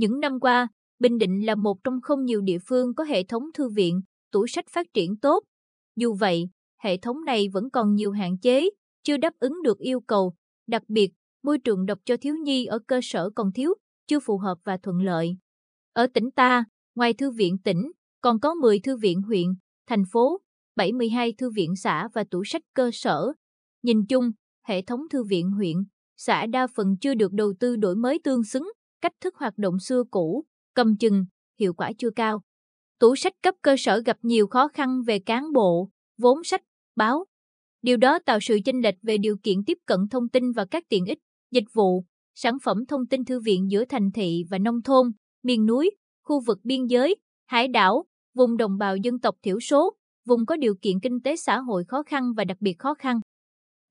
Những năm qua, Bình Định là một trong không nhiều địa phương có hệ thống thư viện, tủ sách phát triển tốt. Dù vậy, hệ thống này vẫn còn nhiều hạn chế, chưa đáp ứng được yêu cầu, đặc biệt, môi trường đọc cho thiếu nhi ở cơ sở còn thiếu, chưa phù hợp và thuận lợi. Ở tỉnh ta, ngoài thư viện tỉnh, còn có 10 thư viện huyện, thành phố, 72 thư viện xã và tủ sách cơ sở. Nhìn chung, hệ thống thư viện huyện, xã đa phần chưa được đầu tư đổi mới tương xứng, cách thức hoạt động xưa cũ, cầm chừng, hiệu quả chưa cao. Tủ sách cấp cơ sở gặp nhiều khó khăn về cán bộ, vốn sách, báo. Điều đó tạo sự chênh lệch về điều kiện tiếp cận thông tin và các tiện ích, dịch vụ, sản phẩm thông tin thư viện giữa thành thị và nông thôn, miền núi, khu vực biên giới, hải đảo, vùng đồng bào dân tộc thiểu số, vùng có điều kiện kinh tế xã hội khó khăn và đặc biệt khó khăn.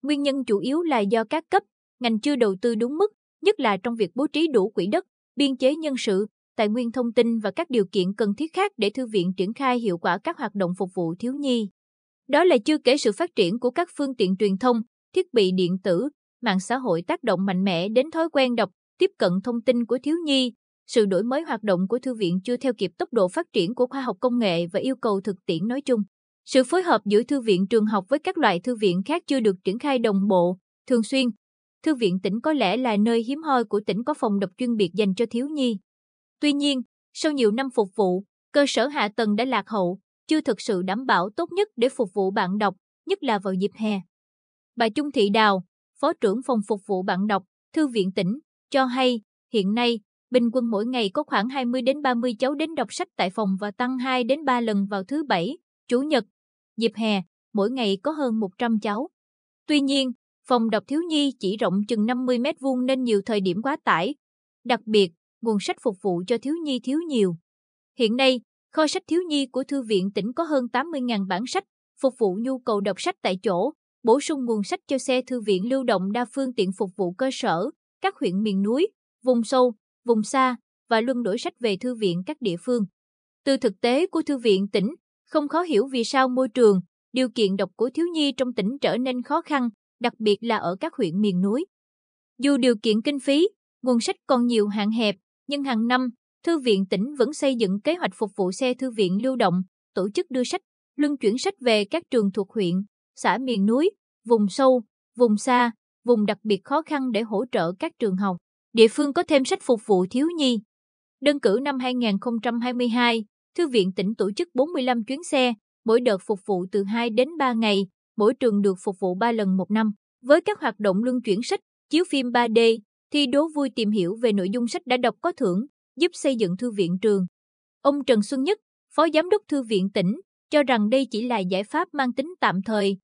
Nguyên nhân chủ yếu là do các cấp, ngành chưa đầu tư đúng mức, nhất là trong việc bố trí đủ quỹ đất, biên chế nhân sự, tài nguyên thông tin và các điều kiện cần thiết khác để thư viện triển khai hiệu quả các hoạt động phục vụ thiếu nhi. Đó là chưa kể sự phát triển của các phương tiện truyền thông, thiết bị điện tử, mạng xã hội tác động mạnh mẽ đến thói quen đọc, tiếp cận thông tin của thiếu nhi. Sự đổi mới hoạt động của thư viện chưa theo kịp tốc độ phát triển của khoa học công nghệ và yêu cầu thực tiễn nói chung. Sự phối hợp giữa thư viện trường học với các loại thư viện khác chưa được triển khai đồng bộ, thường xuyên. Thư viện tỉnh có lẽ là nơi hiếm hoi của tỉnh có phòng đọc chuyên biệt dành cho thiếu nhi. Tuy nhiên, sau nhiều năm phục vụ, cơ sở hạ tầng đã lạc hậu, chưa thực sự đảm bảo tốt nhất để phục vụ bạn đọc, nhất là vào dịp hè. Bà Trung Thị Đào, Phó trưởng phòng phục vụ bạn đọc, Thư viện tỉnh, cho hay, hiện nay, bình quân mỗi ngày có khoảng 20 đến 30 cháu đến đọc sách tại phòng và tăng 2 đến 3 lần vào thứ Bảy, Chủ nhật. Dịp hè, mỗi ngày có hơn 100 cháu. Tuy nhiên, phòng đọc thiếu nhi chỉ rộng chừng 50 mét vuông nên nhiều thời điểm quá tải. Đặc biệt, nguồn sách phục vụ cho thiếu nhi thiếu nhiều. Hiện nay, kho sách thiếu nhi của Thư viện tỉnh có hơn 80.000 bản sách, phục vụ nhu cầu đọc sách tại chỗ, bổ sung nguồn sách cho xe thư viện lưu động đa phương tiện phục vụ cơ sở, các huyện miền núi, vùng sâu, vùng xa và luân đổi sách về thư viện các địa phương. Từ thực tế của thư viện tỉnh, không khó hiểu vì sao môi trường, điều kiện đọc của thiếu nhi trong tỉnh trở nên khó khăn, đặc biệt là ở các huyện miền núi. Dù điều kiện kinh phí, nguồn sách còn nhiều hạn hẹp, nhưng hàng năm, Thư viện tỉnh vẫn xây dựng kế hoạch phục vụ xe thư viện lưu động, tổ chức đưa sách, luân chuyển sách về các trường thuộc huyện, xã miền núi, vùng sâu, vùng xa, vùng đặc biệt khó khăn để hỗ trợ các trường học, địa phương có thêm sách phục vụ thiếu nhi. Đơn cử năm 2022, Thư viện tỉnh tổ chức 45 chuyến xe, mỗi đợt phục vụ từ 2 đến 3 ngày, mỗi trường được phục vụ 3 lần một năm. Với các hoạt động luân chuyển sách, chiếu phim 3D, thi đố vui tìm hiểu về nội dung sách đã đọc có thưởng, giúp xây dựng thư viện trường. Ông Trần Xuân Nhất, Phó Giám đốc Thư viện tỉnh, cho rằng đây chỉ là giải pháp mang tính tạm thời.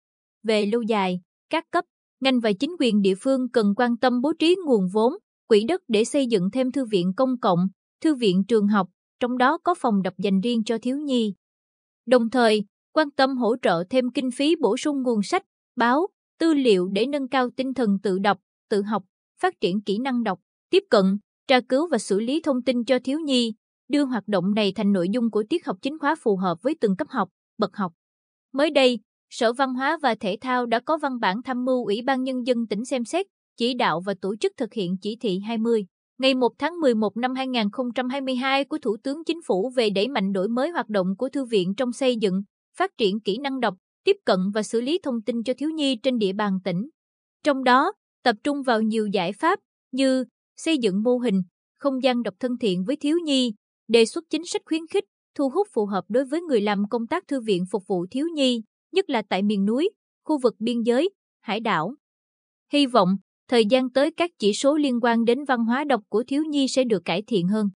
Về lâu dài, các cấp, ngành và chính quyền địa phương cần quan tâm bố trí nguồn vốn, quỹ đất để xây dựng thêm thư viện công cộng, thư viện trường học, trong đó có phòng đọc dành riêng cho thiếu nhi. Đồng thời, quan tâm hỗ trợ thêm kinh phí bổ sung nguồn sách, báo, tư liệu để nâng cao tinh thần tự đọc, tự học, phát triển kỹ năng đọc, tiếp cận, tra cứu và xử lý thông tin cho thiếu nhi, đưa hoạt động này thành nội dung của tiết học chính khóa phù hợp với từng cấp học, bậc học. Mới đây, Sở Văn hóa và Thể thao đã có văn bản tham mưu Ủy ban Nhân dân tỉnh xem xét, chỉ đạo và tổ chức thực hiện chỉ thị 20 ngày 1 tháng 11 năm 2022 của Thủ tướng Chính phủ về đẩy mạnh đổi mới hoạt động của thư viện trong xây dựng, phát triển kỹ năng đọc, tiếp cận và xử lý thông tin cho thiếu nhi trên địa bàn tỉnh. Trong đó, tập trung vào nhiều giải pháp như xây dựng mô hình, không gian đọc thân thiện với thiếu nhi, đề xuất chính sách khuyến khích, thu hút phù hợp đối với người làm công tác thư viện phục vụ thiếu nhi, nhất là tại miền núi, khu vực biên giới, hải đảo. Hy vọng, thời gian tới các chỉ số liên quan đến văn hóa đọc của thiếu nhi sẽ được cải thiện hơn.